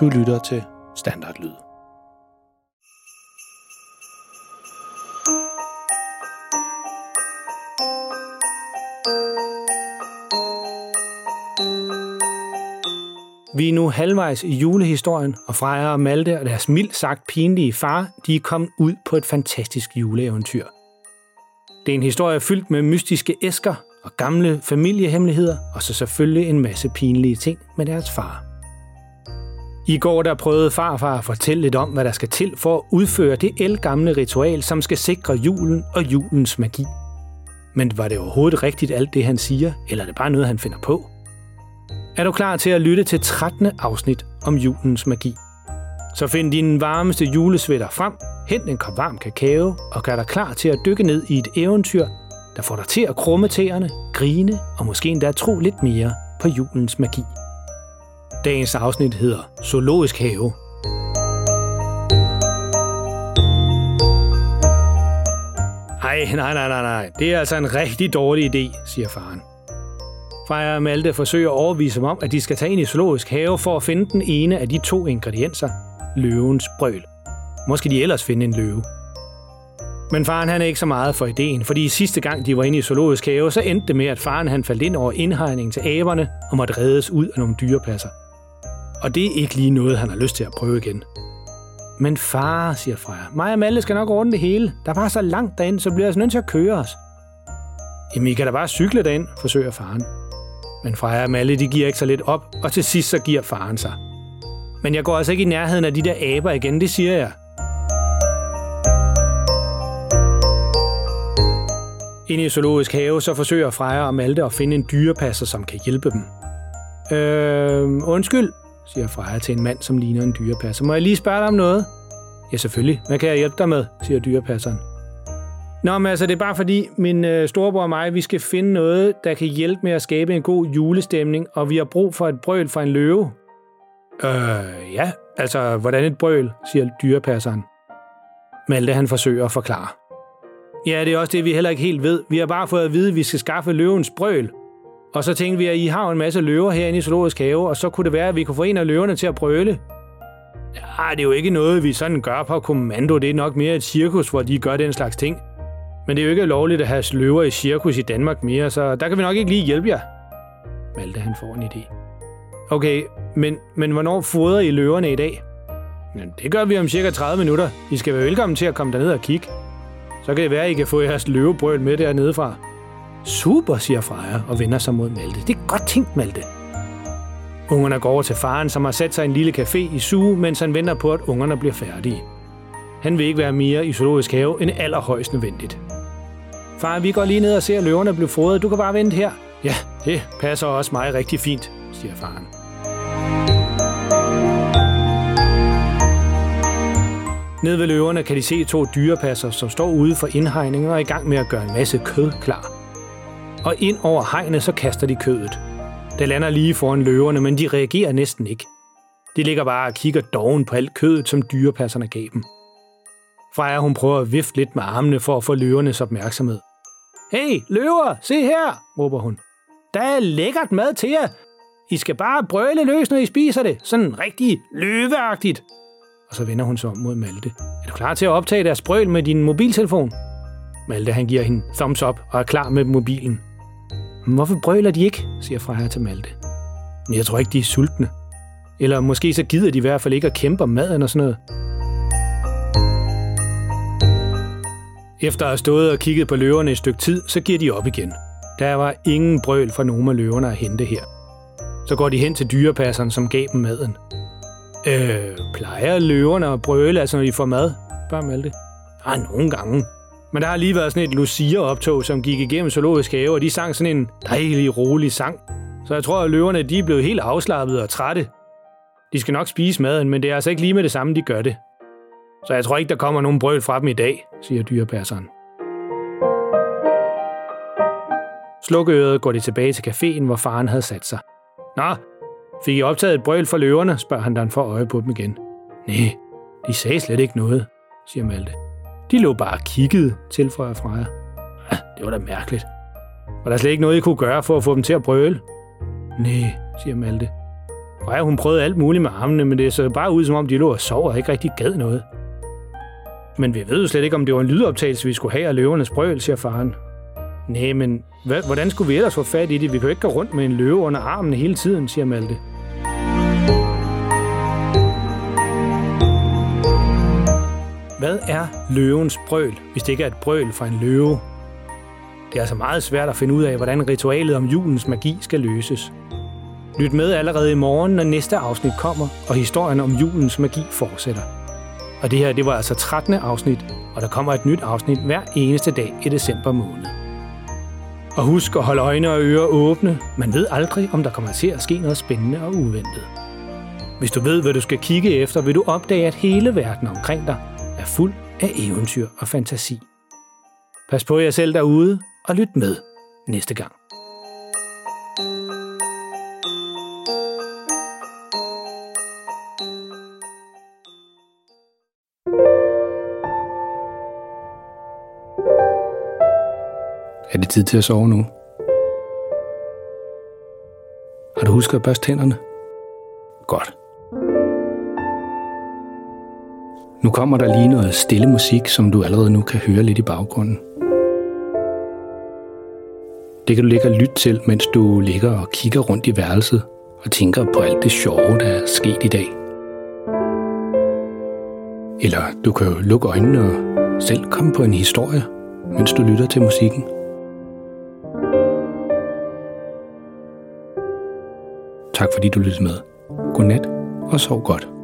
Du lytter til Standardlyd. Vi er nu halvvejs i julehistorien, og Freja og Malte og deres mildt sagt pinlige far, de er kommet ud på et fantastisk juleeventyr. Det er en historie fyldt med mystiske æsker og gamle familiehemmeligheder, og så selvfølgelig en masse pinlige ting med deres far. I går der prøvede farfar at fortælle lidt om, hvad der skal til for at udføre det elgamle ritual, som skal sikre julen og julens magi. Men var det overhovedet rigtigt alt det, han siger, eller er det bare noget, han finder på? Er du klar til at lytte til 13. afsnit om julens magi? Så find din varmeste julesvætter frem, hent en kop varm kakao og gør dig klar til at dykke ned i et eventyr, der får dig til at krumme tæerne, grine og måske endda tro lidt mere på julens magi. Dagens afsnit hedder Zoologisk Have. Ej, nej, nej, nej, nej. Det er altså en rigtig dårlig idé, siger faren. Freja og Malte forsøger at overbevise dem om, at de skal tage ind i zoologisk have for at finde den ene af de to ingredienser, løvens brøl. Måske de ellers finde en løve. Men faren han er ikke så meget for ideen, fordi sidste gang de var inde i zoologisk have, så endte det med, at faren han faldt ind over indhegningen til aberne og måtte reddes ud af nogle dyrepasser. Og det er ikke lige noget, han har lyst til at prøve igen. Men far, siger Freja, mig og Malte skal nok ordne det hele. Der er bare så langt derind, så bliver jeg altså nødt til at køre os. Jamen, I kan da bare cykle derind, forsøger faren. Men Freja og Malle, de giver ikke så lidt op, og til sidst så giver faren sig. Men jeg går altså ikke i nærheden af de der aber igen, det siger jeg. Inde i zoologisk have, så forsøger Freja og Malte at finde en dyrepasser, som kan hjælpe dem. Øh, undskyld, siger Freja til en mand, som ligner en dyrepasser. Må jeg lige spørge dig om noget? Ja, selvfølgelig. Hvad kan jeg hjælpe dig med, siger dyrepasseren. Nå, men altså, det er bare fordi, min øh, storebror og mig, vi skal finde noget, der kan hjælpe med at skabe en god julestemning, og vi har brug for et brøl fra en løve. Øh, ja, altså, hvordan et brøl, siger dyrepasseren. Malte, han forsøger at forklare. Ja, det er også det, vi heller ikke helt ved. Vi har bare fået at vide, at vi skal skaffe løvens brøl. Og så tænkte vi, at I har en masse løver herinde i Zoologisk Have, og så kunne det være, at vi kunne få en af løverne til at brøle. Ja, det er jo ikke noget, vi sådan gør på kommando. Det er nok mere et cirkus, hvor de gør den slags ting. Men det er jo ikke lovligt at have løver i cirkus i Danmark mere, så der kan vi nok ikke lige hjælpe jer. Malte han får en idé. Okay, men, men hvornår fodrer I løverne i dag? Men det gør vi om cirka 30 minutter. I skal være velkommen til at komme derned og kigge. Så kan det være, at I kan få jeres løvebrøl med dernede fra. Super, siger Freja og vender sig mod Malte. Det er godt tænkt, Malte. Ungerne går over til faren, som har sat sig i en lille café i suge, mens han venter på, at ungerne bliver færdige. Han vil ikke være mere i zoologisk have end allerhøjst nødvendigt. Far, vi går lige ned og ser løverne blive fodret. Du kan bare vente her. Ja, det passer også mig rigtig fint, siger faren. Ned ved løverne kan de se to dyrepasser, som står ude for indhegningen og er i gang med at gøre en masse kød klar. Og ind over hegnet, så kaster de kødet. Det lander lige foran løverne, men de reagerer næsten ikke. De ligger bare og kigger doven på alt kødet, som dyrepasserne gav dem. Freja hun prøver at vifte lidt med armene for at få løvernes opmærksomhed. Hey, løver, se her, råber hun. Der er lækkert mad til jer. I skal bare brøle løs, når I spiser det. Sådan rigtig løveagtigt. Og så vender hun sig om mod Malte. Er du klar til at optage deres brøl med din mobiltelefon? Malte han giver hende thumbs up og er klar med mobilen. Hvorfor brøler de ikke, siger Freja til Malte. Men jeg tror ikke, de er sultne. Eller måske så gider de i hvert fald ikke at kæmpe om maden og sådan noget. Efter at have stået og kigget på løverne et stykke tid, så giver de op igen. Der var ingen brøl fra nogen af løverne at hente her. Så går de hen til dyrepasseren, som gav dem maden. Øh, plejer løverne at brøle, altså når de får mad? Bare Malte. Ah, nogle gange. Men der har lige været sådan et Lucia-optog, som gik igennem zoologisk have, og de sang sådan en dejlig, rolig sang. Så jeg tror, at løverne de er blevet helt afslappede og trætte. De skal nok spise maden, men det er altså ikke lige med det samme, de gør det. Så jeg tror ikke, der kommer nogen brøl fra dem i dag, siger dyrepasseren. Slukøret går de tilbage til caféen, hvor faren havde sat sig. Nå, fik I optaget et brøl for løverne, spørger han, da han får øje på dem igen. Nej, de sagde slet ikke noget, siger Malte. De lå bare og kiggede, tilføjer Freja. Ja, det var da mærkeligt. Var der slet ikke noget, I kunne gøre for at få dem til at brøle? Nej, siger Malte. Freja, hun prøvede alt muligt med armene, men det så bare ud, som om de lå og sov og ikke rigtig gad noget. Men vi ved jo slet ikke, om det var en lydoptagelse, vi skulle have af løvernes brøl, siger faren. Nej, men hvordan skulle vi ellers få fat i det? Vi kan jo ikke gå rundt med en løve under armen hele tiden, siger Malte. Hvad er løvens brøl, hvis det ikke er et brøl fra en løve? Det er altså meget svært at finde ud af, hvordan ritualet om julens magi skal løses. Lyt med allerede i morgen, når næste afsnit kommer, og historien om julens magi fortsætter. Og det her, det var altså 13. afsnit, og der kommer et nyt afsnit hver eneste dag i december måned. Og husk at holde øjne og ører åbne. Man ved aldrig, om der kommer til at ske noget spændende og uventet. Hvis du ved, hvad du skal kigge efter, vil du opdage, at hele verden omkring dig fuld af eventyr og fantasi. Pas på jer selv derude, og lyt med næste gang. Er det tid til at sove nu? Har du husket at børste tænderne? Godt. Nu kommer der lige noget stille musik, som du allerede nu kan høre lidt i baggrunden. Det kan du ligge og lytte til, mens du ligger og kigger rundt i værelset og tænker på alt det sjove, der er sket i dag. Eller du kan jo lukke øjnene og selv komme på en historie, mens du lytter til musikken. Tak fordi du lyttede med. Godnat og sov godt.